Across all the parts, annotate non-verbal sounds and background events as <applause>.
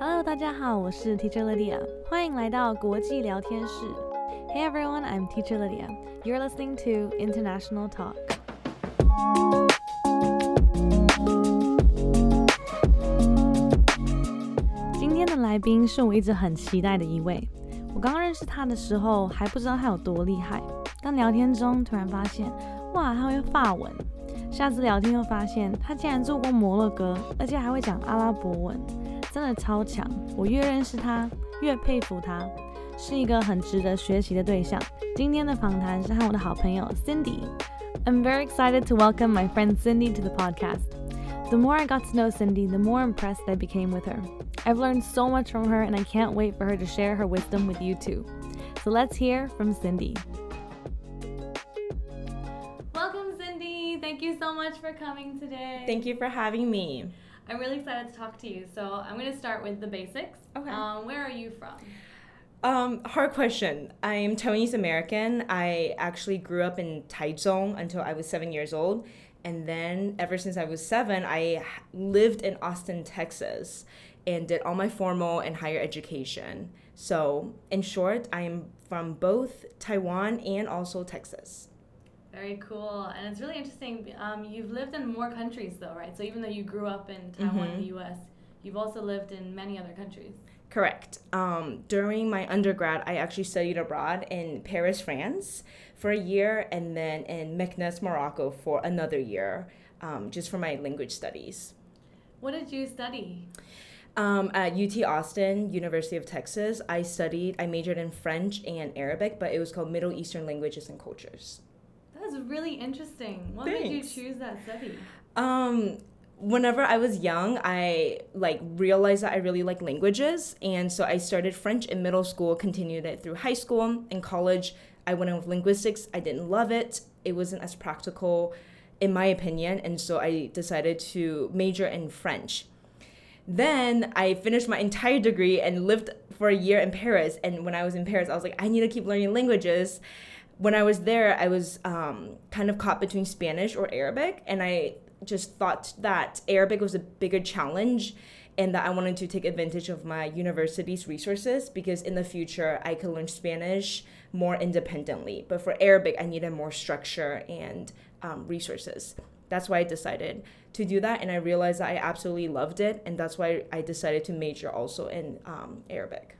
Hello，大家好，我是 Teacher Lydia，欢迎来到国际聊天室。Hey everyone, I'm Teacher Lydia. You're listening to International Talk. 今天的来宾是我一直很期待的一位。我刚认识他的时候还不知道他有多厉害，但聊天中突然发现，哇，他会法文。下次聊天又发现他竟然做过摩洛哥，而且还会讲阿拉伯文，真的超强。我越认识他，越佩服他，是一个很值得学习的对象。今天的访谈是和我的好朋友 Cindy。I'm very excited to welcome my friend Cindy to the podcast. The more I got to know Cindy, the more impressed I became with her. I've learned so much from her, and I can't wait for her to share her wisdom with you too. So let's hear from Cindy. Welcome, Cindy. Thank you so much for coming today. Thank you for having me. I'm really excited to talk to you. So I'm going to start with the basics. Okay. Um, where are you from? Um, hard question. I'm Taiwanese American. I actually grew up in Taichung until I was seven years old. And then, ever since I was seven, I lived in Austin, Texas, and did all my formal and higher education. So, in short, I am from both Taiwan and also Texas. Very cool. And it's really interesting. Um, you've lived in more countries, though, right? So even though you grew up in Taiwan and the US, you've also lived in many other countries. Correct. Um, during my undergrad, I actually studied abroad in Paris, France for a year, and then in Meknes, Morocco for another year, um, just for my language studies. What did you study? Um, at UT Austin, University of Texas, I studied, I majored in French and Arabic, but it was called Middle Eastern Languages and Cultures. That was really interesting. What made you choose that study? Um, whenever I was young, I like realized that I really like languages, and so I started French in middle school, continued it through high school. In college, I went in with linguistics. I didn't love it. It wasn't as practical, in my opinion, and so I decided to major in French. Then I finished my entire degree and lived for a year in Paris. And when I was in Paris, I was like, I need to keep learning languages. When I was there, I was um, kind of caught between Spanish or Arabic, and I just thought that Arabic was a bigger challenge and that I wanted to take advantage of my university's resources because in the future I could learn Spanish more independently. But for Arabic, I needed more structure and um, resources. That's why I decided to do that, and I realized that I absolutely loved it, and that's why I decided to major also in um, Arabic.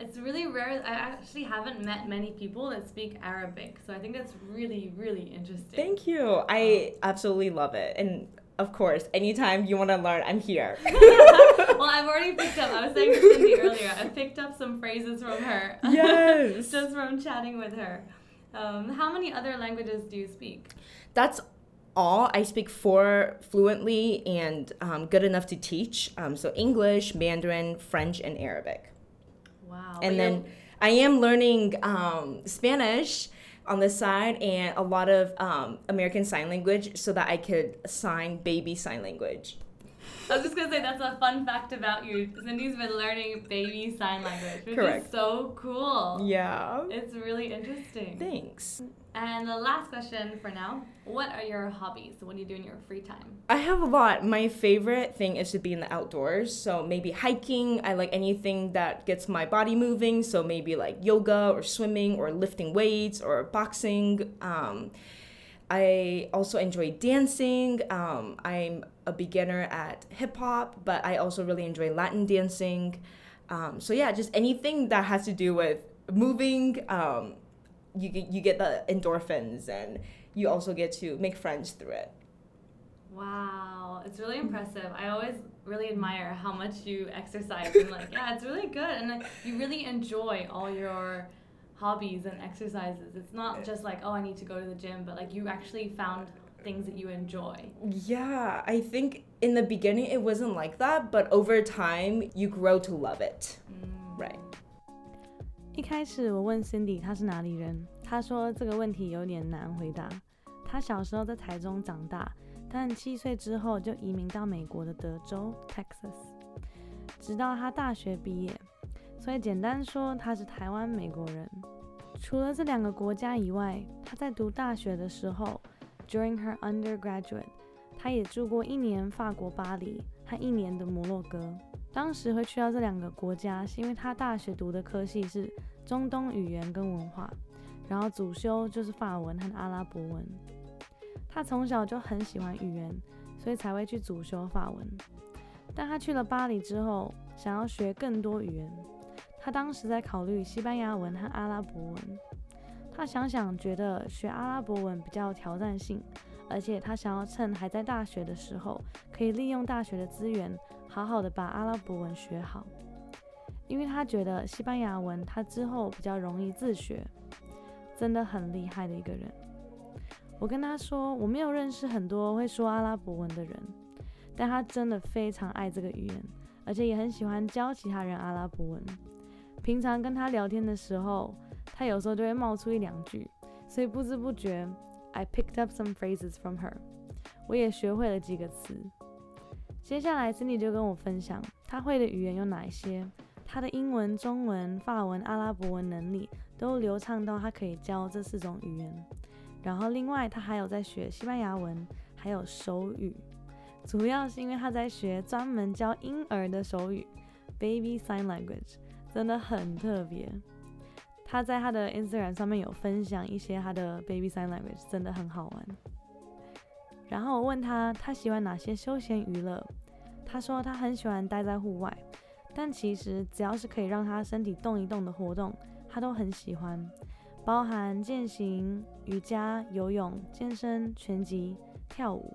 It's really rare. I actually haven't met many people that speak Arabic, so I think that's really, really interesting. Thank you. I absolutely love it, and of course, anytime you want to learn, I'm here. <laughs> well, I've already picked up. I was saying to Cindy <laughs> earlier. I picked up some phrases from her. <laughs> Yes. just from chatting with her. Um, how many other languages do you speak? That's all. I speak four fluently and um, good enough to teach. Um, so English, Mandarin, French, and Arabic. Wow. and then I am learning um, Spanish on the side and a lot of um, American Sign Language so that I could sign baby sign language. I was just gonna say that's a fun fact about you. Cindy's been learning baby sign language, which is so cool. Yeah. It's really interesting. Thanks. And the last question for now: What are your hobbies? What do you do in your free time? I have a lot. My favorite thing is to be in the outdoors. So maybe hiking. I like anything that gets my body moving. So maybe like yoga or swimming or lifting weights or boxing. Um, I also enjoy dancing. Um, I'm a beginner at hip hop, but I also really enjoy Latin dancing. Um, so yeah, just anything that has to do with moving. Um, you get, you get the endorphins, and you also get to make friends through it. Wow, it's really impressive. I always really admire how much you exercise and like, yeah, it's really good and like you really enjoy all your hobbies and exercises. It's not just like, oh, I need to go to the gym, but like you actually found things that you enjoy. Yeah, I think in the beginning it wasn't like that, but over time you grow to love it. Right. 一开始我问 Cindy 她是哪里人，她说这个问题有点难回答。她小时候在台中长大，但七岁之后就移民到美国的德州 Texas，直到她大学毕业。所以简单说，她是台湾美国人。除了这两个国家以外，她在读大学的时候 ，during her undergraduate，她也住过一年法国巴黎和一年的摩洛哥。当时会去到这两个国家，是因为他大学读的科系是中东语言跟文化，然后主修就是法文和阿拉伯文。他从小就很喜欢语言，所以才会去主修法文。但他去了巴黎之后，想要学更多语言。他当时在考虑西班牙文和阿拉伯文。他想想觉得学阿拉伯文比较挑战性，而且他想要趁还在大学的时候，可以利用大学的资源，好好的把阿拉伯文学好。因为他觉得西班牙文他之后比较容易自学，真的很厉害的一个人。我跟他说，我没有认识很多会说阿拉伯文的人。但他真的非常爱这个语言，而且也很喜欢教其他人阿拉伯文。平常跟他聊天的时候，他有时候就会冒出一两句，所以不知不觉，I picked up some phrases from her，我也学会了几个词。接下来，Cindy 就跟我分享他会的语言有哪一些，他的英文、中文、法文、阿拉伯文能力都流畅到他可以教这四种语言。然后另外，他还有在学西班牙文，还有手语。主要是因为他在学专门教婴儿的手语，Baby Sign Language，真的很特别。他在他的 Instagram 上面有分享一些他的 Baby Sign Language，真的很好玩。然后我问他他喜欢哪些休闲娱乐，他说他很喜欢待在户外，但其实只要是可以让他身体动一动的活动，他都很喜欢，包含健行、瑜伽、游泳、健身、拳击、跳舞。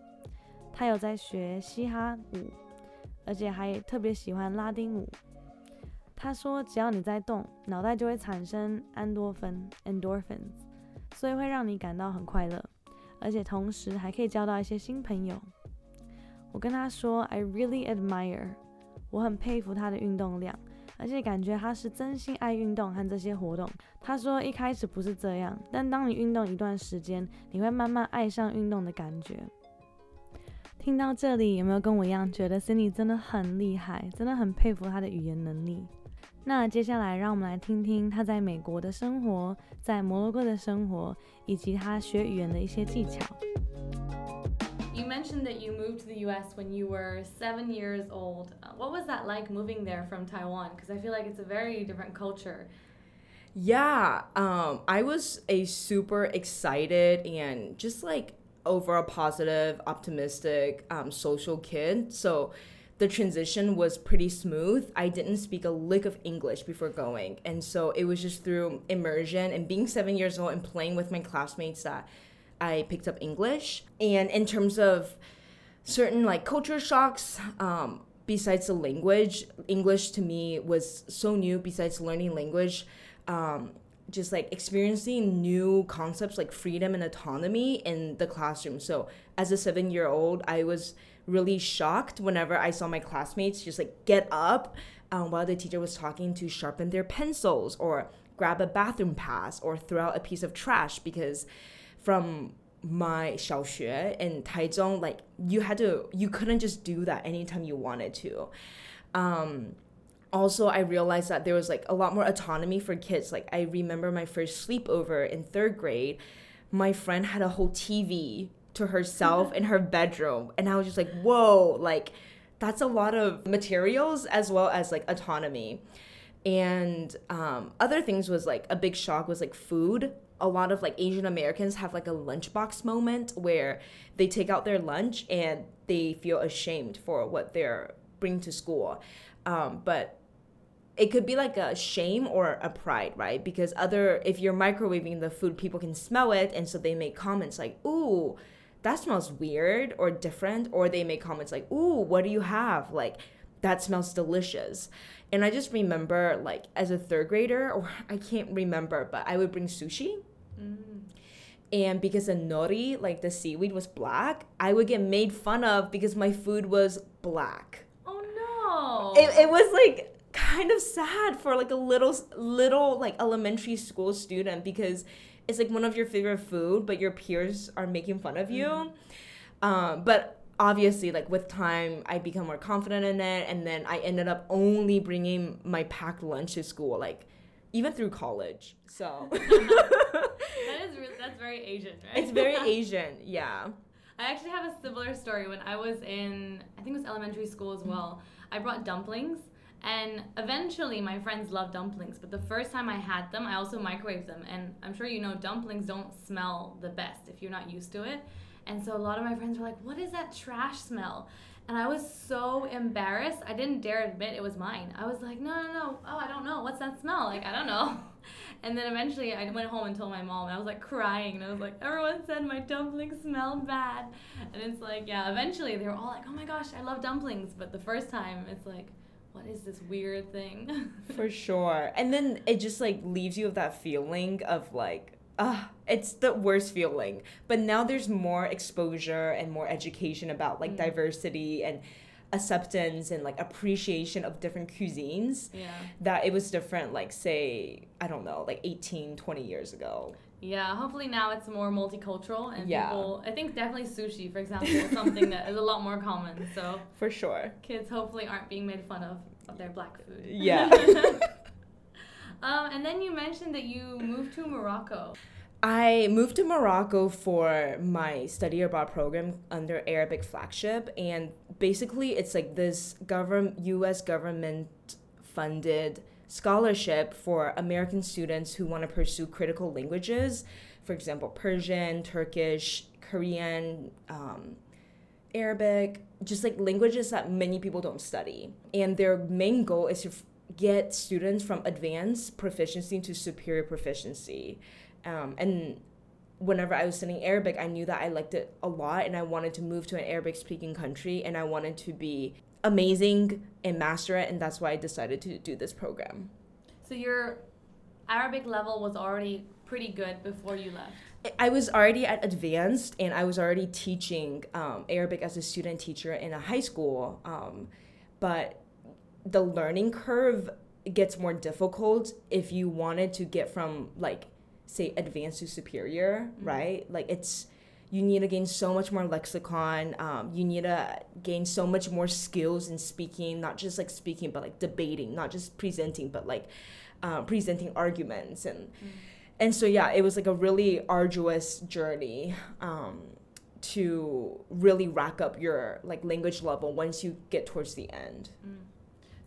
他有在学嘻哈舞，而且还特别喜欢拉丁舞。他说，只要你在动，脑袋就会产生安多芬 （endorphins），所以会让你感到很快乐，而且同时还可以交到一些新朋友。我跟他说，I really admire，我很佩服他的运动量，而且感觉他是真心爱运动和这些活动。他说，一开始不是这样，但当你运动一段时间，你会慢慢爱上运动的感觉。听到这里，有没有跟我一样觉得 Cindy 真的很厉害，真的很佩服他的语言能力？那接下来，让我们来听听她在美国的生活，在摩洛哥的生活，以及她学语言的一些技巧。You mentioned that you moved to the U.S. when you were seven years old. What was that like moving there from Taiwan? Because I feel like it's a very different culture. Yeah, um, I was a super excited and just like overall positive, optimistic, um, social kid. So the transition was pretty smooth. I didn't speak a lick of English before going. And so it was just through immersion and being seven years old and playing with my classmates that I picked up English. And in terms of certain like culture shocks, um, besides the language, English to me was so new besides learning language. Um, just like experiencing new concepts like freedom and autonomy in the classroom. So as a seven year old, I was really shocked whenever I saw my classmates just like get up um, while the teacher was talking to sharpen their pencils or grab a bathroom pass or throw out a piece of trash because from my 小学 in Taichung, like you had to, you couldn't just do that anytime you wanted to. Um, also I realized that there was like a lot more autonomy for kids. Like I remember my first sleepover in third grade, my friend had a whole TV to herself in her bedroom, and I was just like, whoa, like that's a lot of materials as well as like autonomy. And um, other things was like a big shock was like food. A lot of like Asian Americans have like a lunchbox moment where they take out their lunch and they feel ashamed for what they're bringing to school. Um, but it could be like a shame or a pride, right? Because other if you're microwaving the food, people can smell it and so they make comments like, "Ooh, that smells weird or different," or they make comments like, "Ooh, what do you have?" Like that smells delicious. And I just remember like as a third grader or I can't remember, but I would bring sushi. Mm. And because the nori, like the seaweed was black, I would get made fun of because my food was black. Oh no. It, it was like kind of sad for like a little little like elementary school student because it's like one of your favorite food but your peers are making fun of you mm-hmm. um, but obviously like with time i become more confident in it and then i ended up only bringing my packed lunch to school like even through college so <laughs> <laughs> that is that's very asian right it's very <laughs> asian yeah i actually have a similar story when i was in i think it was elementary school as well I brought dumplings. And eventually, my friends love dumplings. But the first time I had them, I also microwaved them. And I'm sure you know dumplings don't smell the best if you're not used to it. And so a lot of my friends were like, What is that trash smell? And I was so embarrassed. I didn't dare admit it was mine. I was like, No, no, no. Oh, I don't know. What's that smell? Like, I don't know. <laughs> And then eventually I went home and told my mom, and I was like crying, and I was like, everyone said my dumplings smelled bad. And it's like, yeah, eventually they were all like, oh my gosh, I love dumplings. But the first time, it's like, what is this weird thing? <laughs> For sure. And then it just like leaves you with that feeling of like, ah, uh, it's the worst feeling. But now there's more exposure and more education about like mm. diversity and acceptance and like appreciation of different cuisines yeah that it was different like say i don't know like 18 20 years ago yeah hopefully now it's more multicultural and yeah. people i think definitely sushi for example is something that is a lot more common so <laughs> for sure. kids hopefully aren't being made fun of of their black food. Yeah. <laughs> Um, and then you mentioned that you moved to morocco. I moved to Morocco for my study abroad program under Arabic flagship and basically it's like this government US government funded scholarship for American students who want to pursue critical languages, for example, Persian, Turkish, Korean, um, Arabic, just like languages that many people don't study. And their main goal is to f- get students from advanced proficiency to superior proficiency. Um, and whenever I was studying Arabic, I knew that I liked it a lot and I wanted to move to an Arabic speaking country and I wanted to be amazing and master it. And that's why I decided to do this program. So your Arabic level was already pretty good before you left? I was already at advanced and I was already teaching um, Arabic as a student teacher in a high school. Um, but the learning curve gets more difficult if you wanted to get from like say advanced to superior, mm-hmm. right? Like it's you need to gain so much more lexicon. Um, you need to gain so much more skills in speaking, not just like speaking, but like debating, not just presenting, but like uh, presenting arguments and mm. and so yeah, it was like a really arduous journey. Um, to really rack up your like language level once you get towards the end. Mm.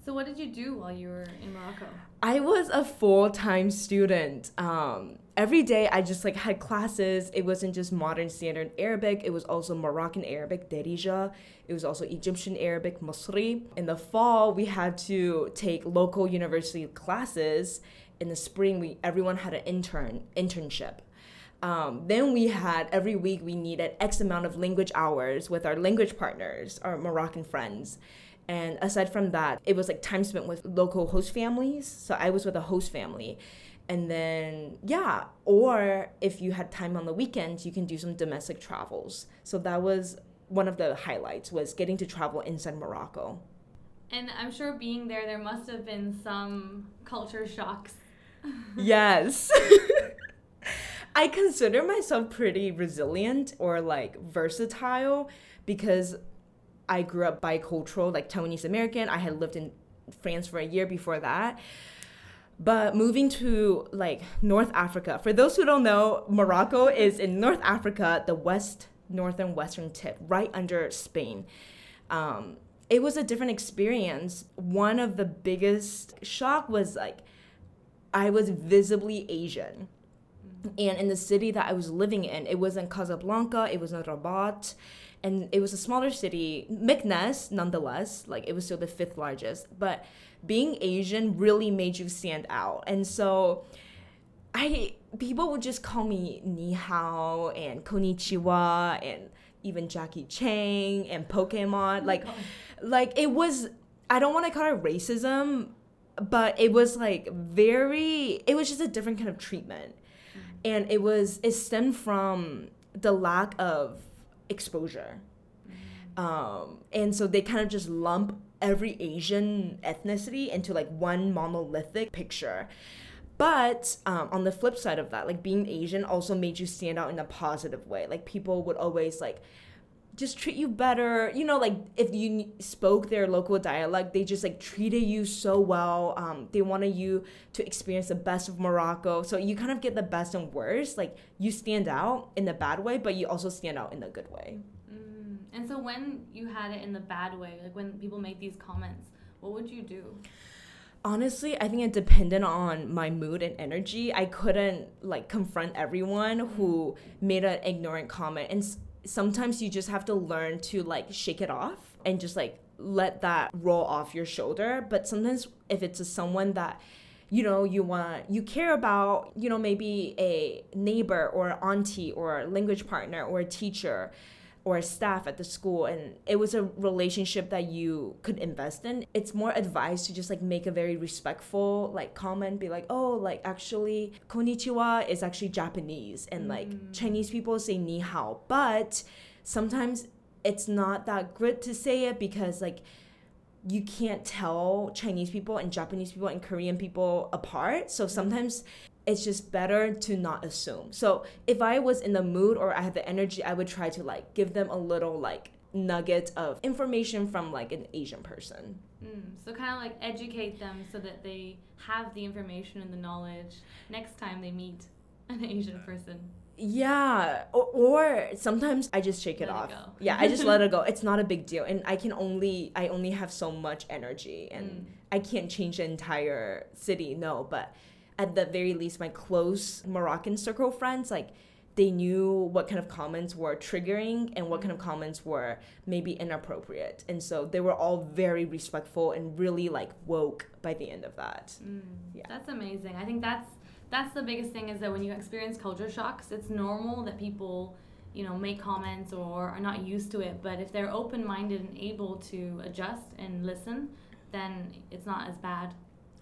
So what did you do while you were in Morocco? I was a full-time student. Um, every day I just like had classes. It wasn't just modern standard Arabic. It was also Moroccan Arabic, Darija. It was also Egyptian Arabic, Masri. In the fall, we had to take local university classes. In the spring, we everyone had an intern internship. Um, then we had every week we needed X amount of language hours with our language partners, our Moroccan friends. And aside from that, it was like time spent with local host families. So I was with a host family. And then, yeah, or if you had time on the weekends, you can do some domestic travels. So that was one of the highlights was getting to travel inside Morocco. And I'm sure being there, there must have been some culture shocks. <laughs> yes. <laughs> I consider myself pretty resilient or like versatile because I grew up bicultural, like Taiwanese American. I had lived in France for a year before that. But moving to like North Africa, for those who don't know, Morocco is in North Africa, the west, northern, western tip, right under Spain. Um, it was a different experience. One of the biggest shock was like I was visibly Asian. And in the city that I was living in, it was in Casablanca, it was in Rabat, and it was a smaller city, Meknes nonetheless, like it was still the fifth largest, but being Asian really made you stand out. And so I people would just call me ni hao and Konnichiwa and even Jackie Chan and Pokemon. Oh like <laughs> like it was I don't want to call it racism, but it was like very it was just a different kind of treatment. Mm-hmm. And it was it stemmed from the lack of exposure. Mm. Um, and so they kind of just lump every Asian ethnicity into like one monolithic picture. But um, on the flip side of that, like being Asian also made you stand out in a positive way. Like people would always like just treat you better. You know, like if you spoke their local dialect, they just like treated you so well. Um, they wanted you to experience the best of Morocco. So you kind of get the best and worst. Like you stand out in the bad way, but you also stand out in the good way. And so when you had it in the bad way, like when people make these comments, what would you do? honestly i think it depended on my mood and energy. I couldn't like confront everyone who mm-hmm. made an ignorant comment. And s- sometimes you just have to learn to like shake it off and just like let that roll off your shoulder. But sometimes if it's a, someone that you know you want you care about you know maybe a neighbor or auntie or language partner or a teacher or staff at the school and it was a relationship that you could invest in. It's more advised to just like make a very respectful like comment be like oh like actually konnichiwa is actually japanese and like mm. chinese people say ni hao. But sometimes it's not that good to say it because like you can't tell Chinese people and Japanese people and Korean people apart. So mm. sometimes it's just better to not assume. So if I was in the mood or I had the energy, I would try to like give them a little like nugget of information from like an Asian person. Mm, so kind of like educate them so that they have the information and the knowledge next time they meet an Asian person. Yeah, or, or sometimes I just shake it Let off. go. Yeah, I just let it go. It's not a big deal, and I can only I only have so much energy, and Mm. I can't change the entire city. No, but at the very least, my close Moroccan circle friends like they knew what kind of comments were triggering and what kind of comments were maybe inappropriate, and so they were all very respectful and really like woke by the end of that. Mm, Yeah. That's amazing. I think that's that's the biggest thing is that when you experience culture shocks, it's normal that people, you know, make comments or are not used to it. But if they're open minded and able to adjust and listen, then it's not as bad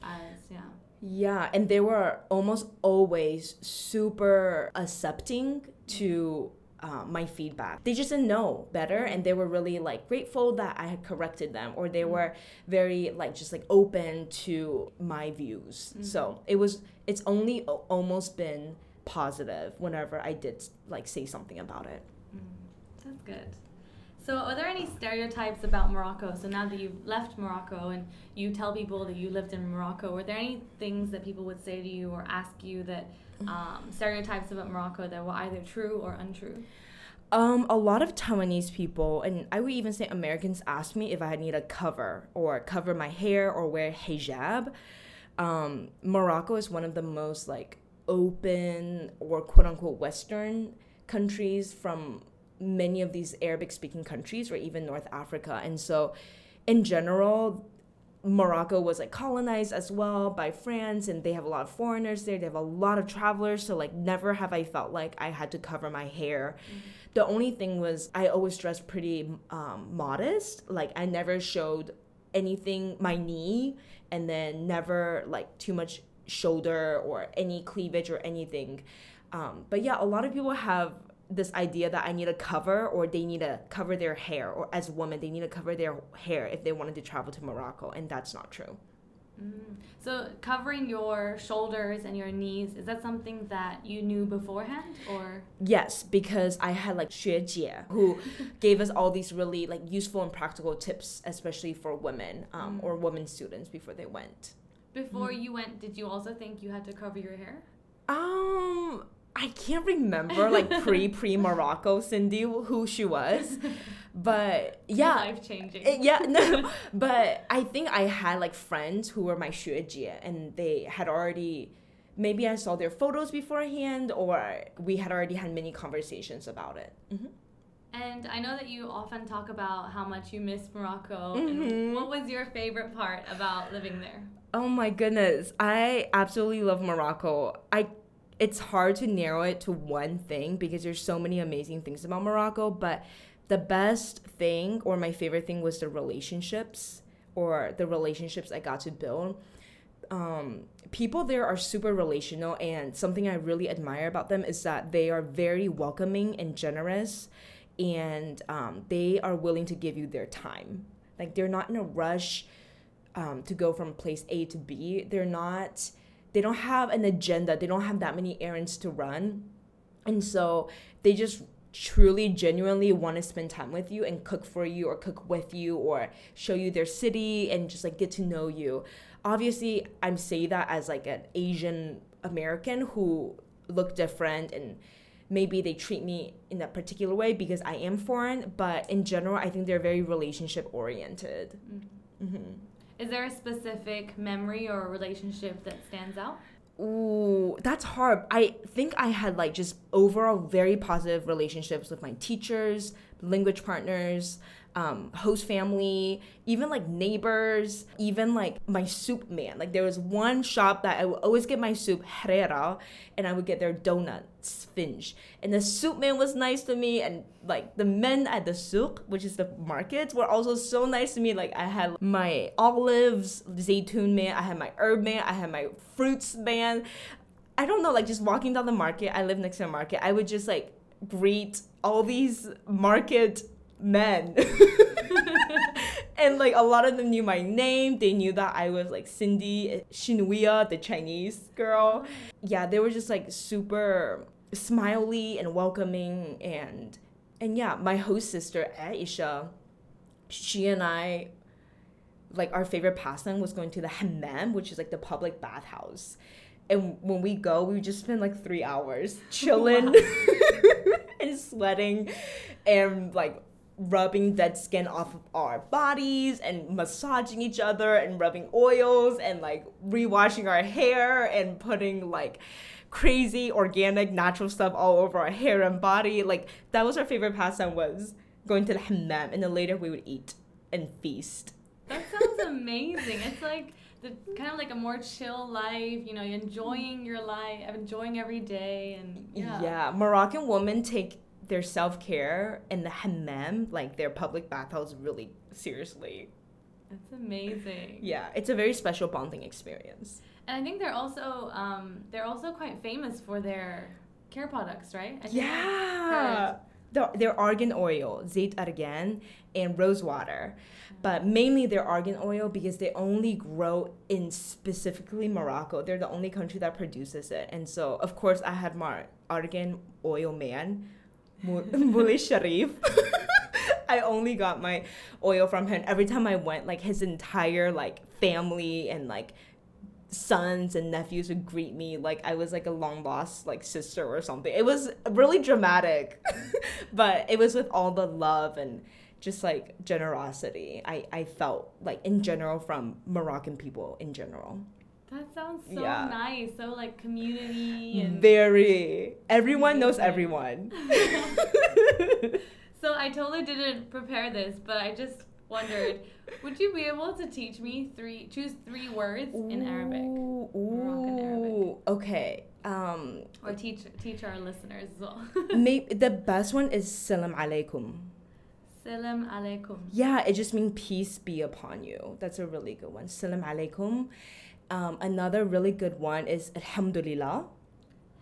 as yeah. Yeah, and they were almost always super accepting to uh, my feedback. They just didn't know better, and they were really like grateful that I had corrected them, or they were very like just like open to my views. So it was. It's only o- almost been positive whenever I did like say something about it. That's good. So, are there any stereotypes about Morocco? So, now that you've left Morocco and you tell people that you lived in Morocco, were there any things that people would say to you or ask you that um, stereotypes about Morocco that were either true or untrue? Um, a lot of Taiwanese people, and I would even say Americans, ask me if I need a cover or cover my hair or wear hijab. Um, Morocco is one of the most like open or quote unquote Western countries from many of these Arabic speaking countries or even North Africa. And so, in general, Morocco was like colonized as well by France and they have a lot of foreigners there. They have a lot of travelers. So like never have I felt like I had to cover my hair. The only thing was I always dressed pretty um, modest. Like I never showed anything, my knee, and then never like too much shoulder or any cleavage or anything. Um, but yeah, a lot of people have this idea that I need to cover or they need to cover their hair or as women they need to cover their hair if they wanted to travel to Morocco and that's not true. Mm. So, covering your shoulders and your knees, is that something that you knew beforehand or? Yes, because I had like 学姐 who <laughs> gave us all these really like useful and practical tips, especially for women um, or women students before they went. Before you went, did you also think you had to cover your hair? Um, I can't remember like <laughs> pre pre Morocco Cindy who she was, <laughs> but yeah, Life changing. Uh, yeah, no, <laughs> but I think I had like friends who were my 学姐 and they had already maybe I saw their photos beforehand or we had already had many conversations about it. hmm And I know that you often talk about how much you miss Morocco. Mhm. And what was your favorite part about living there? Oh my goodness, I absolutely love Morocco. I it's hard to narrow it to one thing because there's so many amazing things about Morocco, but the best thing or my favorite thing was the relationships or the relationships I got to build. Um, people there are super relational, and something I really admire about them is that they are very welcoming and generous, and um, they are willing to give you their time. Like they're not in a rush um, to go from place A to B. They're not, they don't have an agenda. They don't have that many errands to run. And so they just truly, genuinely want to spend time with you and cook for you or cook with you or show you their city and just like get to know you. Obviously, I'm saying that as like an Asian American who look different and maybe they treat me in a particular way because I am foreign, but in general, I think they're very relationship oriented. hmm Is there a specific memory or relationship that stands out? Ooh, that's hard. I think I had like just overall very positive relationships with my teachers, language partners, um, host family, even like neighbors, even like my soup man. Like there was one shop that I would always get my soup, harira, and I would get their donut, sfenj. And the soup man was nice to me, and like the men at the souk, which is the markets, were also so nice to me. Like I had my olives, zaytun man, I had my herb man, I had my fruits man. I don't know, like just walking down the market, I live next to a market, I would just like greet all these market men. <laughs> <laughs> and like a lot of them knew my name. They knew that I was like Cindy Shinuya, the Chinese girl. Yeah, they were just like super smiley and welcoming and and yeah, my host sister Aisha, she and I like our favorite pastime was going to the hammam, which is like the public bathhouse. And when we go, we would just spend like three hours <laughs> chilling wow. And <laughs> sweating and like rubbing dead skin off of our bodies and massaging each other and rubbing oils and like rewashing our hair and putting like crazy organic natural stuff all over our hair and body. Like that was our favorite pastime was going to the hammam and then later we would eat and feast. That sounds amazing. It's like the kind of like a more chill life you know enjoying your life enjoying every day and yeah yeah moroccan women take their self care and the hammam, like their public bathhouse, really seriously. That's amazing. Yeah, it's a very special bonding experience. And I think they're also um, they're also quite famous for their care products, right? yeah. The, their argan oil, zait argan, and rose water. But mainly their argan oil because they only grow in specifically Morocco. They're the only country that produces it. And so, of course, I had my argan oil man <laughs> Mulay Sharif. <laughs> I only got my oil from him. Every time I went, like his entire like family and like sons and nephews would greet me like I was like a long lost like sister or something. It was really dramatic, <laughs> but it was with all the love and just like generosity I, I felt like in general from Moroccan people in general. That sounds so yeah. nice. So like community and very everyone knows everyone. <laughs> so I totally didn't prepare this, but I just wondered, would you be able to teach me three choose three words ooh, in Arabic? Moroccan Arabic. Okay. Um or teach teach our listeners as well. <laughs> maybe the best one is salam alaikum. Salam alaikum. Yeah, it just means peace be upon you. That's a really good one. Salam alaikum. Um, another really good one is Alhamdulillah.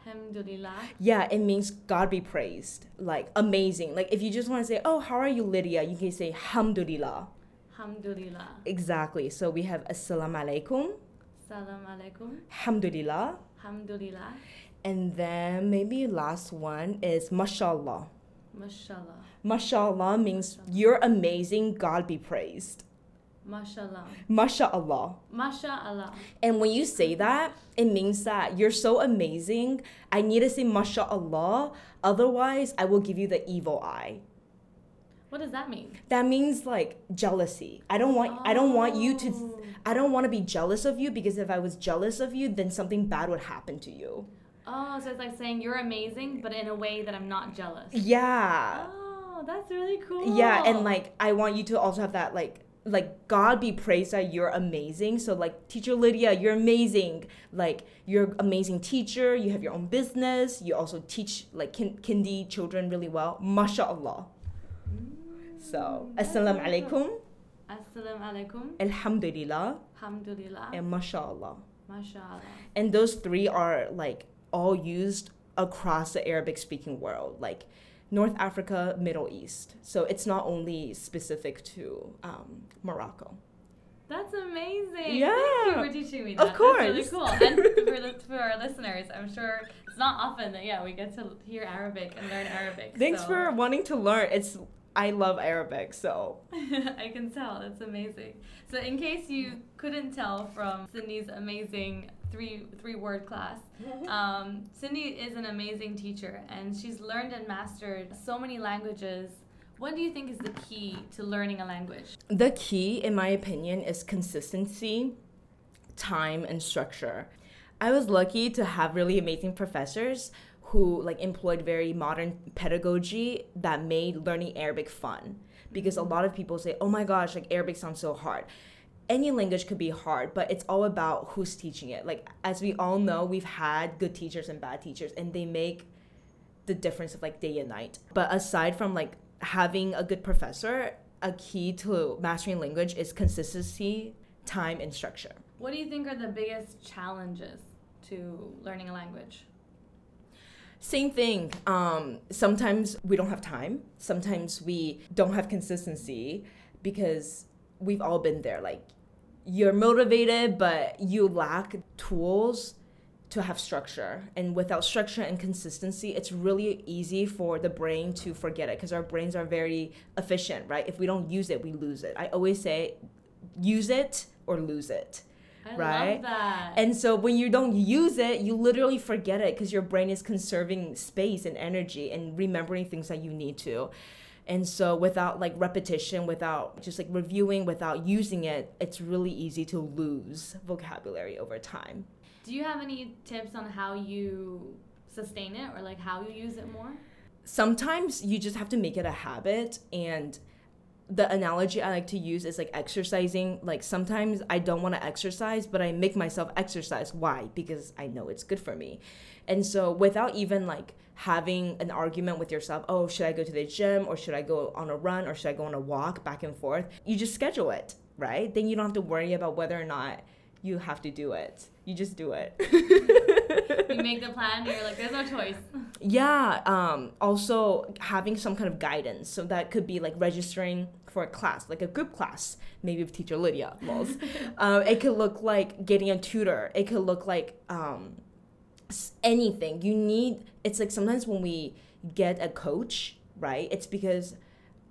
Alhamdulillah. Yeah, it means God be praised. Like amazing. Like if you just want to say, "Oh, how are you, Lydia?" You can say Alhamdulillah. Alhamdulillah. Exactly. So we have Assalamu alaikum. Salam alaikum. Alhamdulillah. Alhamdulillah. And then maybe last one is Mashallah. Mashallah. Mashallah means you're amazing. God be praised. Mashallah. Mashallah. Mashallah. And when you say that, it means that you're so amazing. I need to say mashallah. Otherwise, I will give you the evil eye. What does that mean? That means like jealousy. I don't want oh. I don't want you to oh. I don't want to be jealous of you because if I was jealous of you, then something bad would happen to you. Oh, so it's like saying you're amazing, but in a way that I'm not jealous. Yeah. Oh, that's really cool. Yeah, and like I want you to also have that like like God be praised that you're amazing. So like teacher Lydia, you're amazing. Like you're amazing teacher. You have your own business. You also teach like kin- kindi children really well. MashaAllah. Mm, so assalamu alaikum. Assalamu alaikum. Alhamdulillah. Alhamdulillah. And MashaAllah. MashaAllah. And those three are like all used across the Arabic speaking world. Like North Africa, Middle East. So it's not only specific to um, Morocco. That's amazing. Yeah. Thank you for teaching me that. Of course. That's really cool. and <laughs> for, for our listeners, I'm sure it's not often that, yeah, we get to hear Arabic and learn Arabic. Thanks so. for wanting to learn. It's I love Arabic, so. <laughs> I can tell. That's amazing. So, in case you couldn't tell from Cindy's amazing three three word class, um, Cindy is an amazing teacher, and she's learned and mastered so many languages What do you think is the key to learning a language? The key, in my opinion, is consistency, time, and structure. I was lucky to have really amazing professors who like employed very modern pedagogy that made learning Arabic fun. Because a lot of people say, "Oh my gosh, like Arabic sounds so hard." Any language could be hard, but it's all about who's teaching it. Like as we all know, we've had good teachers and bad teachers and they make the difference of like day and night. But aside from like having a good professor, a key to mastering language is consistency, time, and structure. What do you think are the biggest challenges to learning a language? Same thing. Um, sometimes we don't have time. Sometimes we don't have consistency because we've all been there. Like you're motivated, but you lack tools to have structure. And without structure and consistency, it's really easy for the brain to forget it because our brains are very efficient, right? If we don't use it, we lose it. I always say, use it or lose it. I right? love that. And so when you don't use it, you literally forget it because your brain is conserving space and energy and remembering things that you need to. And so without like repetition, without just like reviewing, without using it, it's really easy to lose vocabulary over time. do you have any tips on how you sustain it or like how you use it more? Sometimes you just have to make it a habit and the analogy I like to use is like exercising. Like sometimes I don't want to exercise, but I make myself exercise. Why? Because I know it's good for me. And so without even like having an argument with yourself, oh, should I go to the gym or should I go on a run or should I go on a walk back and forth? You just schedule it, right? Then you don't have to worry about whether or not you have to do it. You just do it. <laughs> you make the plan you're like, there's no choice. <laughs> Yeah. Um, also, having some kind of guidance. So that could be like registering for a class, like a group class, maybe with teacher Lydia. Um, <laughs> it could look like getting a tutor. It could look like um, anything. You need. It's like sometimes when we get a coach, right? It's because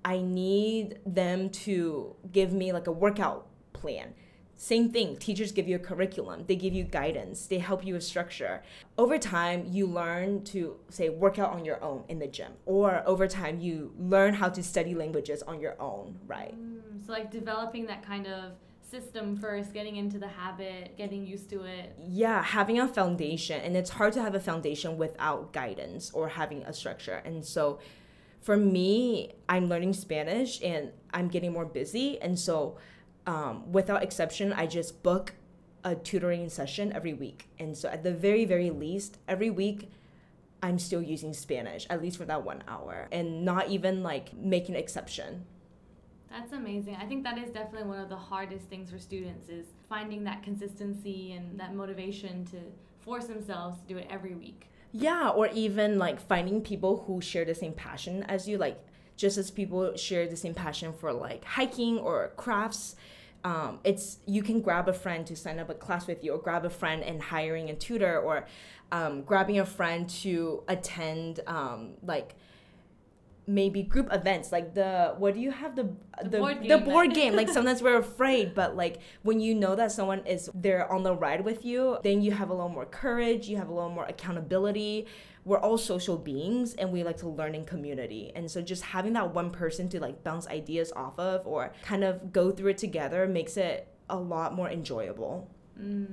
I need them to give me like a workout plan. Same thing, teachers give you a curriculum, they give you guidance, they help you with structure. Over time, you learn to, say, work out on your own in the gym, or over time, you learn how to study languages on your own, right? Mm, so like developing that kind of system first, getting into the habit, getting used to it. Yeah, having a foundation, and it's hard to have a foundation without guidance or having a structure. And so, for me, I'm learning Spanish and I'm getting more busy, and so um, without exception, I just book a tutoring session every week. And so, at the very, very least, every week, I'm still using Spanish, at least for that one hour, and not even like making an exception. That's amazing. I think that is definitely one of the hardest things for students is finding that consistency and that motivation to force themselves to do it every week. Yeah, or even like finding people who share the same passion as you, like just as people share the same passion for like hiking or crafts. Um, it's you can grab a friend to sign up a class with you, or grab a friend and hiring a tutor, or um, grabbing a friend to attend um, like maybe group events like the what do you have the The the, board the game. board <laughs> game like sometimes we're afraid but like when you know that someone is there on the ride with you then you have a little more courage you have a little more accountability we're all social beings and we like to learn in community and so just having that one person to like bounce ideas off of or kind of go through it together makes it a lot more enjoyable Mm,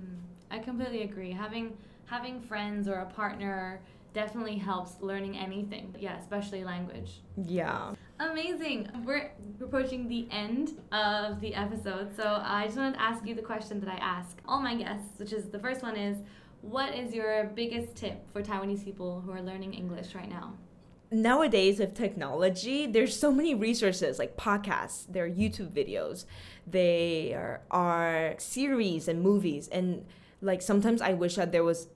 I completely agree. Having having friends or a partner definitely helps learning anything. Yeah, especially language. yeah Amazing. We're approaching the end of the episode, so I just wanted to ask you the question that I ask all my guests, which is the first one is, what is your biggest tip for Taiwanese people who are learning English right now? nowadays with technology there's so many resources like podcasts there are youtube videos there are series and movies and like sometimes i wish that there was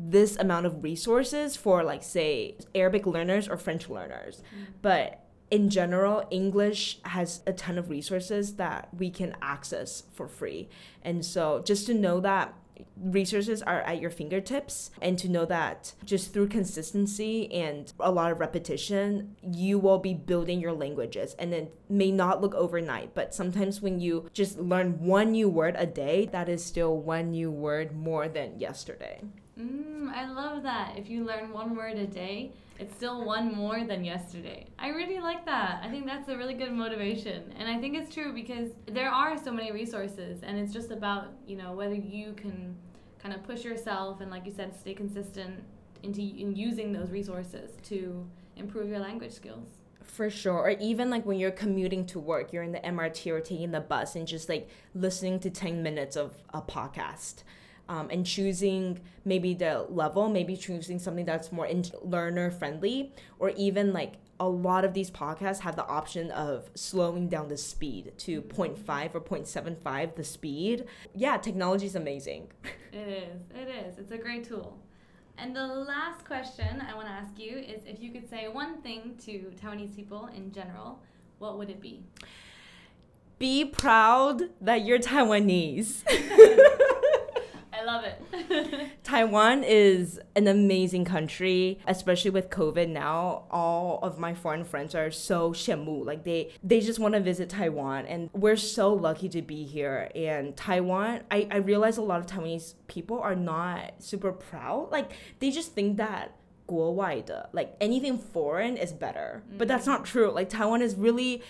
this amount of resources for like say arabic learners or french learners. Mm-hmm. But in general english has a ton of resources that we can access for free. And so just to know that resources are at your fingertips and to know that just through consistency and a lot of repetition you will be building your languages. And it may not look overnight but sometimes when you just learn one new word a day that is still one new word more than yesterday Mm, I love that. If you learn one word a day, it's still one more than yesterday. I really like that. I think that's a really good motivation. And I think it's true because there are so many resources and it's just about, you know, whether you can kind of push yourself and like you said stay consistent into in using those resources to improve your language skills. For sure. Or even like when you're commuting to work, you're in the MRT or taking the bus and just like listening to 10 minutes of a podcast. Um, and choosing maybe the level, maybe choosing something that's more in- learner friendly, or even like a lot of these podcasts have the option of slowing down the speed to 0.5 or 0.75 the speed. Yeah, technology is amazing. <laughs> It is. It is. It's a great tool. And the last question I want to ask you is if you could say one thing to Taiwanese people in general, what would it be? Be proud that you're Taiwanese. <laughs> <laughs> I love it. <laughs> Taiwan is an amazing country, especially with COVID now. All of my foreign friends are so 羡慕, like they they just want to visit Taiwan and we're so lucky to be here. And Taiwan, I, I realize a lot of Taiwanese people are not super proud. Like they just think that 国外的, like anything foreign is better. Mm-hmm. But that's not true. Like Taiwan is really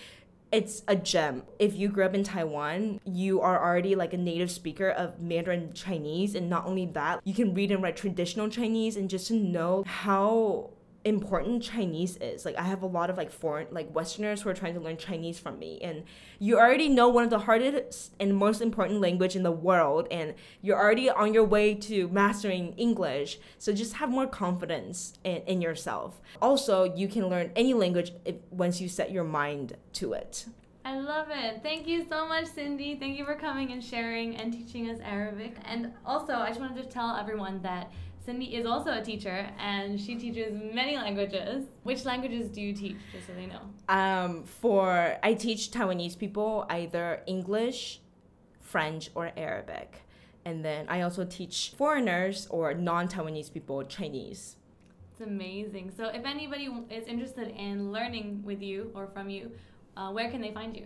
it's a gem. If you grew up in Taiwan, you are already like a native speaker of Mandarin Chinese. And not only that, you can read and write traditional Chinese and just to know how important Chinese is. Like I have a lot of like foreign like Westerners who are trying to learn Chinese from me, and you already know one of the hardest and most important language in the world, and you're already on your way to mastering English. So just have more confidence in, in yourself. Also, you can learn any language if, once you set your mind to it. I love it. Thank you so much, Cindy. Thank you for coming and sharing and teaching us Arabic. And also, I just wanted to tell everyone that Cindy is also a teacher and she teaches many languages. Which languages do you teach, just so they know? Um, for I teach Taiwanese people either English, French, or Arabic. And then I also teach foreigners or non Taiwanese people Chinese. It's amazing. So, if anybody is interested in learning with you or from you, uh, where can they find you?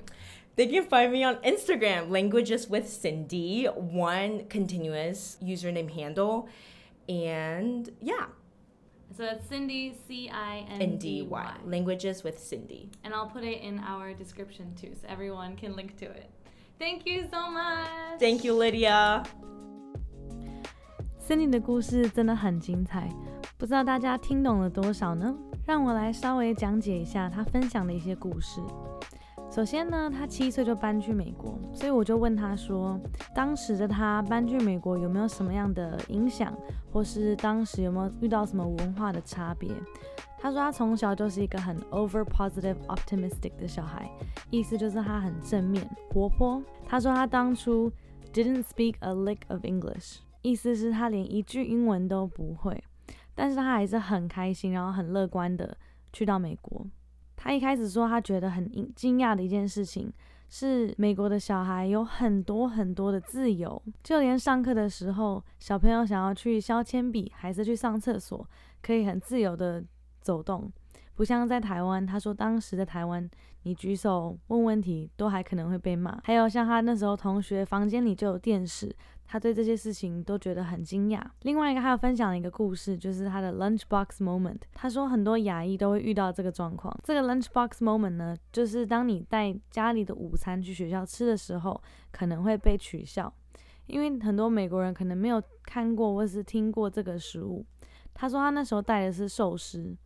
They can find me on Instagram, Languages with Cindy, one continuous username handle. And yeah. So that's Cindy, C I N D Y. Languages with Cindy. And I'll put it in our description too, so everyone can link to it. Thank you so much. Thank you, Lydia. Cindy 的故事真的很精彩，不知道大家听懂了多少呢？让我来稍微讲解一下她分享的一些故事。 首先呢，他七岁就搬去美国，所以我就问他说，当时的他搬去美国有没有什么样的影响，或是当时有没有遇到什么文化的差别？他说他从小就是一个很 over positive optimistic 的小孩，意思就是他很正面活泼。他说他当初 didn't speak a lick of English，意思是他连一句英文都不会，但是他还是很开心，然后很乐观的去到美国。他一开始说，他觉得很惊讶的一件事情是，美国的小孩有很多很多的自由，就连上课的时候，小朋友想要去削铅笔，还是去上厕所，可以很自由的走动，不像在台湾。他说，当时的台湾，你举手问问题都还可能会被骂。还有像他那时候，同学房间里就有电视。他对这些事情都觉得很惊讶。另外一个，他有分享了一个故事，就是他的 lunchbox moment。他说很多牙医都会遇到这个状况。这个 lunchbox moment 呢，就是当你带家里的午餐去学校吃的时候，可能会被取笑，因为很多美国人可能没有看过或是听过这个食物。他说他那时候带的是寿司，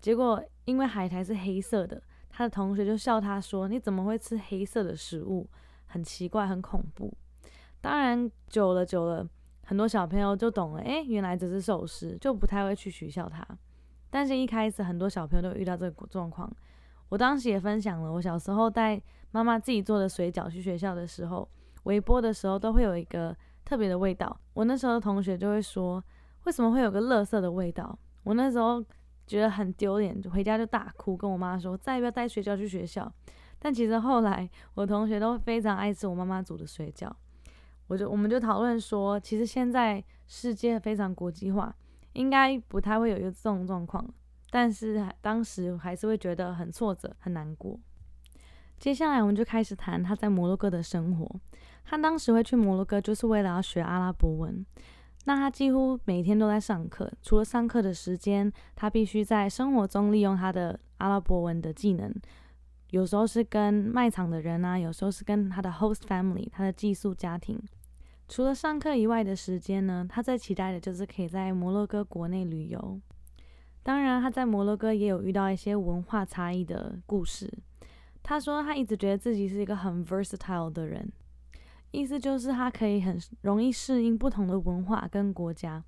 结果因为海苔是黑色的，他的同学就笑他说：“你怎么会吃黑色的食物？很奇怪，很恐怖。”当然，久了久了，很多小朋友就懂了，哎，原来这是寿司，就不太会去取笑他。但是，一开始很多小朋友都遇到这个状况。我当时也分享了，我小时候带妈妈自己做的水饺去学校的时候，微波的时候都会有一个特别的味道。我那时候的同学就会说，为什么会有个垃圾的味道？我那时候觉得很丢脸，回家就大哭，跟我妈说，再也不要带水饺去学校。但其实后来，我同学都非常爱吃我妈妈煮的水饺。我就我们就讨论说，其实现在世界非常国际化，应该不太会有一个这种状况。但是当时还是会觉得很挫折、很难过。接下来我们就开始谈他在摩洛哥的生活。他当时会去摩洛哥，就是为了要学阿拉伯文。那他几乎每天都在上课，除了上课的时间，他必须在生活中利用他的阿拉伯文的技能。有时候是跟卖场的人啊，有时候是跟他的 host family，他的寄宿家庭。除了上课以外的时间呢，他最期待的就是可以在摩洛哥国内旅游。当然，他在摩洛哥也有遇到一些文化差异的故事。他说他一直觉得自己是一个很 versatile 的人，意思就是他可以很容易适应不同的文化跟国家。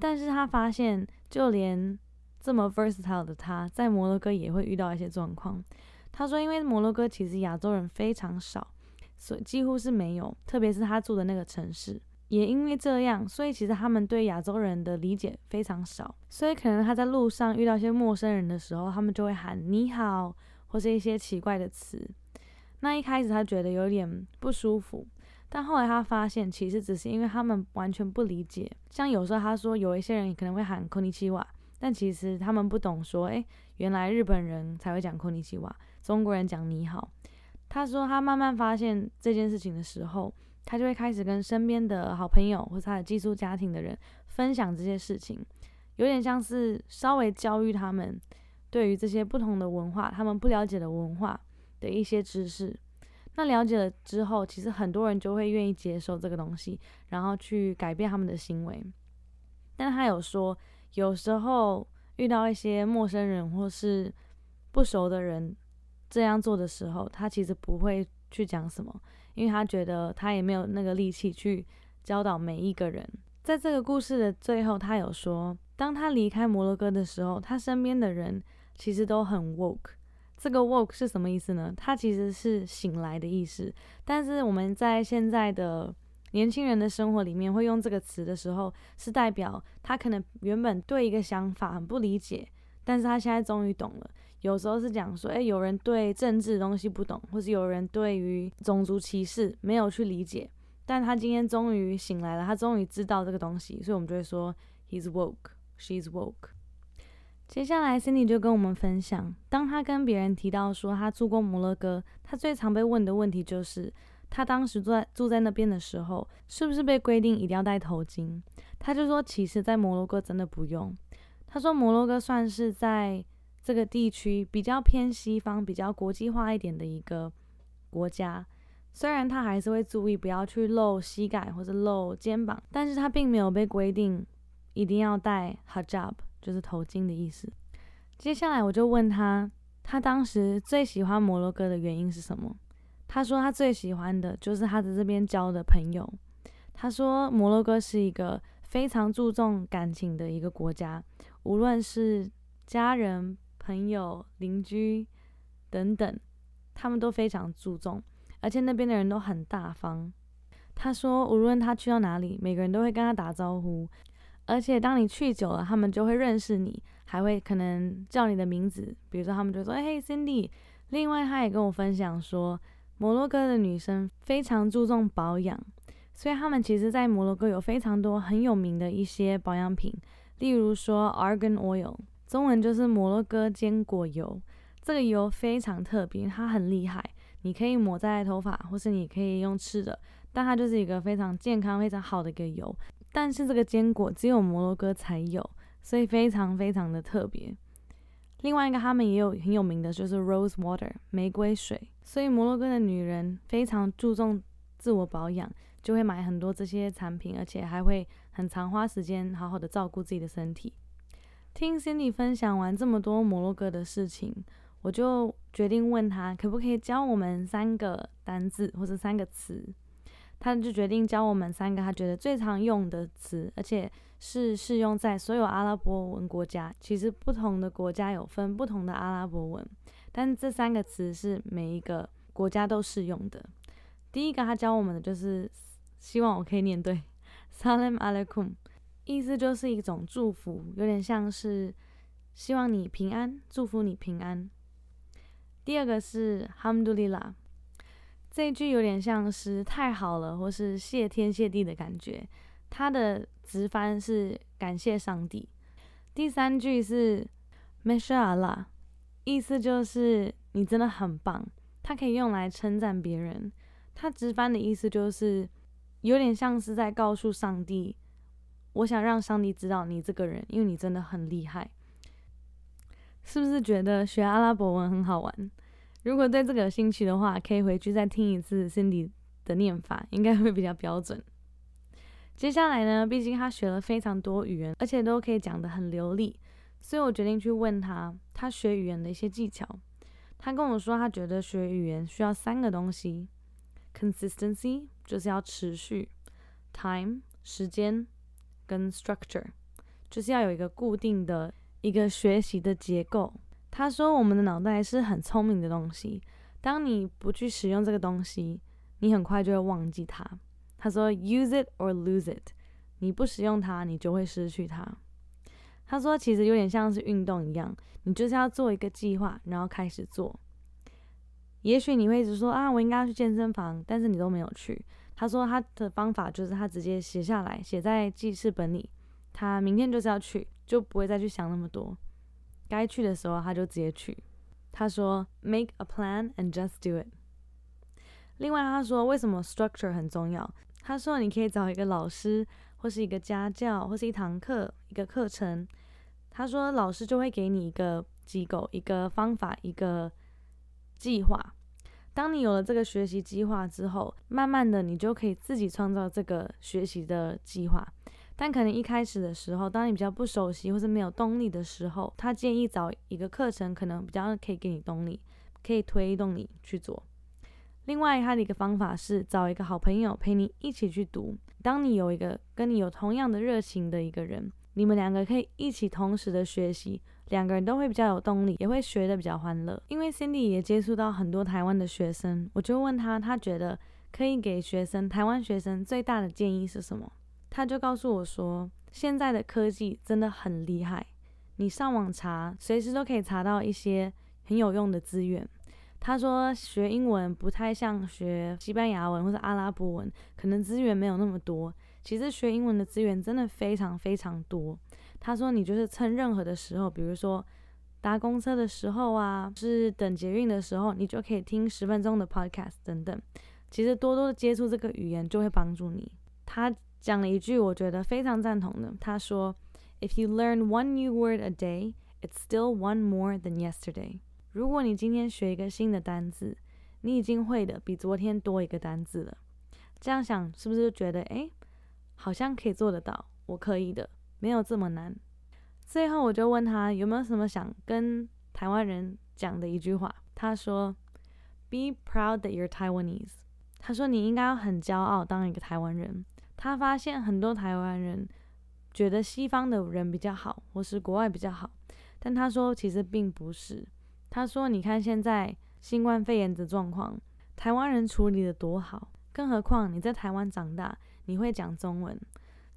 但是他发现，就连这么 versatile 的他，在摩洛哥也会遇到一些状况。他说：“因为摩洛哥其实亚洲人非常少，所以几乎是没有。特别是他住的那个城市，也因为这样，所以其实他们对亚洲人的理解非常少。所以可能他在路上遇到一些陌生人的时候，他们就会喊‘你好’或是一些奇怪的词。那一开始他觉得有点不舒服，但后来他发现，其实只是因为他们完全不理解。像有时候他说有一些人可能会喊‘空尼奇瓦’，但其实他们不懂说，诶，原来日本人才会讲‘空尼奇瓦’。”中国人讲你好，他说他慢慢发现这件事情的时候，他就会开始跟身边的好朋友或者他的寄宿家庭的人分享这些事情，有点像是稍微教育他们对于这些不同的文化，他们不了解的文化的一些知识。那了解了之后，其实很多人就会愿意接受这个东西，然后去改变他们的行为。但他有说，有时候遇到一些陌生人或是不熟的人。这样做的时候，他其实不会去讲什么，因为他觉得他也没有那个力气去教导每一个人。在这个故事的最后，他有说，当他离开摩洛哥的时候，他身边的人其实都很 woke。这个 woke 是什么意思呢？它其实是醒来的意思。但是我们在现在的年轻人的生活里面会用这个词的时候，是代表他可能原本对一个想法很不理解，但是他现在终于懂了。有时候是讲说，哎，有人对政治东西不懂，或是有人对于种族歧视没有去理解，但他今天终于醒来了，他终于知道这个东西，所以我们就会说，he's woke，she's woke。接下来，Cindy 就跟我们分享，当他跟别人提到说他住过摩洛哥，他最常被问的问题就是，他当时住在住在那边的时候，是不是被规定一定要戴头巾？他就说，其实，在摩洛哥真的不用。他说，摩洛哥算是在。这个地区比较偏西方、比较国际化一点的一个国家，虽然他还是会注意不要去露膝盖或者露肩膀，但是他并没有被规定一定要戴 hijab，就是头巾的意思。接下来我就问他，他当时最喜欢摩洛哥的原因是什么？他说他最喜欢的就是他在这边交的朋友。他说摩洛哥是一个非常注重感情的一个国家，无论是家人。朋友、邻居等等，他们都非常注重，而且那边的人都很大方。他说，无论他去到哪里，每个人都会跟他打招呼，而且当你去久了，他们就会认识你，还会可能叫你的名字。比如说，他们就说：“嘿，Cindy。”另外，他也跟我分享说，摩洛哥的女生非常注重保养，所以他们其实，在摩洛哥有非常多很有名的一些保养品，例如说 Argan Oil。中文就是摩洛哥坚果油，这个油非常特别，它很厉害，你可以抹在头发，或是你可以用吃的，但它就是一个非常健康、非常好的一个油。但是这个坚果只有摩洛哥才有，所以非常非常的特别。另外一个他们也有很有名的就是 rose water 玫瑰水，所以摩洛哥的女人非常注重自我保养，就会买很多这些产品，而且还会很常花时间好好的照顾自己的身体。听 Cindy 分享完这么多摩洛哥的事情，我就决定问他可不可以教我们三个单字或者三个词。他就决定教我们三个他觉得最常用的词，而且是适用在所有阿拉伯文国家。其实不同的国家有分不同的阿拉伯文，但这三个词是每一个国家都适用的。第一个他教我们的就是，希望我可以念对 Salam alaikum，。意思就是一种祝福，有点像是希望你平安，祝福你平安。第二个是 Hamdulillah，这一句有点像是太好了，或是谢天谢地的感觉。它的直翻是感谢上帝。第三句是 Mashallah，意思就是你真的很棒。它可以用来称赞别人。它直翻的意思就是有点像是在告诉上帝。我想让上帝知道你这个人，因为你真的很厉害。是不是觉得学阿拉伯文很好玩？如果对这个有兴趣的话，可以回去再听一次 Cindy 的念法，应该会比较标准。接下来呢，毕竟他学了非常多语言，而且都可以讲得很流利，所以我决定去问他他学语言的一些技巧。他跟我说，他觉得学语言需要三个东西：consistency 就是要持续，time 时间，跟 structure 就是要有一个固定的。一个学习的结构。他说：“我们的脑袋是很聪明的东西，当你不去使用这个东西，你很快就会忘记它。”他说：“Use it or lose it。”你不使用它，你就会失去它。他说：“其实有点像是运动一样，你就是要做一个计划，然后开始做。也许你会一直说啊，我应该要去健身房，但是你都没有去。”他说他的方法就是他直接写下来，写在记事本里。他明天就是要去。就不会再去想那么多，该去的时候他就直接去。他说：“Make a plan and just do it。”另外，他说为什么 structure 很重要？他说你可以找一个老师，或是一个家教，或是一堂课、一个课程。他说老师就会给你一个机构、一个方法、一个计划。当你有了这个学习计划之后，慢慢的你就可以自己创造这个学习的计划。但可能一开始的时候，当你比较不熟悉或是没有动力的时候，他建议找一个课程，可能比较可以给你动力，可以推动你去做。另外，他的一个方法是找一个好朋友陪你一起去读。当你有一个跟你有同样的热情的一个人，你们两个可以一起同时的学习，两个人都会比较有动力，也会学的比较欢乐。因为 Cindy 也接触到很多台湾的学生，我就问他，他觉得可以给学生台湾学生最大的建议是什么？他就告诉我说，现在的科技真的很厉害，你上网查，随时都可以查到一些很有用的资源。他说学英文不太像学西班牙文或者阿拉伯文，可能资源没有那么多。其实学英文的资源真的非常非常多。他说你就是趁任何的时候，比如说搭公车的时候啊，是等捷运的时候，你就可以听十分钟的 podcast 等等。其实多多的接触这个语言就会帮助你。他。讲了一句我觉得非常赞同的，他说：“If you learn one new word a day, it's still one more than yesterday。”如果你今天学一个新的单字，你已经会的比昨天多一个单字了。这样想是不是就觉得，哎，好像可以做得到？我可以的，没有这么难。最后我就问他有没有什么想跟台湾人讲的一句话。他说：“Be proud that you're Taiwanese。”他说你应该要很骄傲当一个台湾人。他发现很多台湾人觉得西方的人比较好，或是国外比较好，但他说其实并不是。他说：“你看现在新冠肺炎的状况，台湾人处理的多好，更何况你在台湾长大，你会讲中文。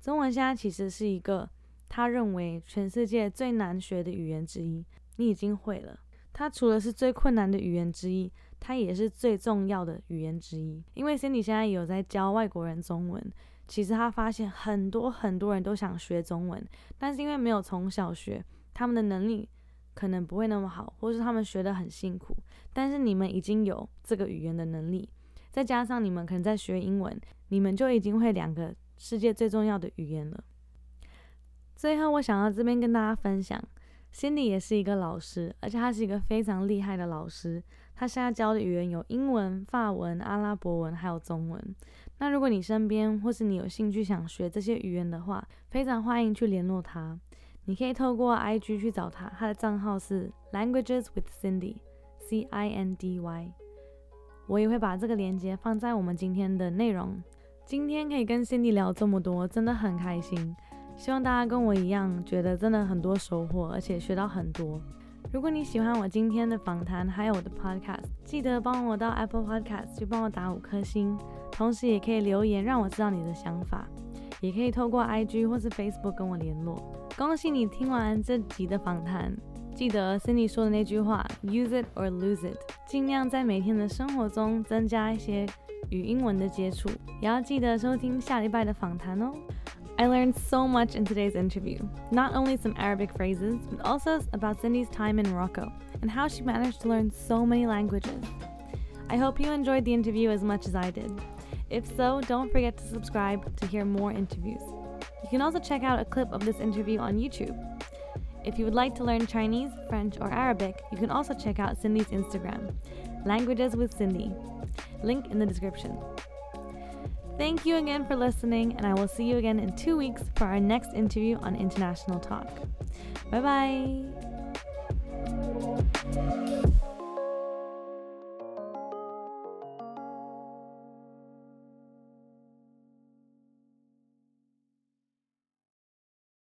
中文现在其实是一个他认为全世界最难学的语言之一，你已经会了。它除了是最困难的语言之一，它也是最重要的语言之一。因为 Cindy 现在有在教外国人中文。”其实他发现很多很多人都想学中文，但是因为没有从小学，他们的能力可能不会那么好，或是他们学得很辛苦。但是你们已经有这个语言的能力，再加上你们可能在学英文，你们就已经会两个世界最重要的语言了。最后，我想要这边跟大家分享，Cindy 也是一个老师，而且他是一个非常厉害的老师。他现在教的语言有英文、法文、阿拉伯文，还有中文。那如果你身边或是你有兴趣想学这些语言的话，非常欢迎去联络他。你可以透过 IG 去找他，他的账号是 Languages with Cindy，C I N D Y。我也会把这个链接放在我们今天的内容。今天可以跟 Cindy 聊这么多，真的很开心。希望大家跟我一样，觉得真的很多收获，而且学到很多。如果你喜欢我今天的访谈，还有我的 podcast，记得帮我到 Apple Podcast 去帮我打五颗星，同时也可以留言让我知道你的想法，也可以透过 IG 或是 Facebook 跟我联络。恭喜你听完这集的访谈，记得 Cindy 说的那句话：Use it or lose it，尽量在每天的生活中增加一些与英文的接触，也要记得收听下礼拜的访谈哦。I learned so much in today's interview. Not only some Arabic phrases, but also about Cindy's time in Morocco and how she managed to learn so many languages. I hope you enjoyed the interview as much as I did. If so, don't forget to subscribe to hear more interviews. You You can also check out a clip of this interview on YouTube. If you would like to learn Chinese, French, or Arabic, you can also check out Cindy's Instagram, Languages with Cindy. Link in the description. Thank you again for listening, and I will see you again in two weeks for our next interview on International Talk. Bye bye.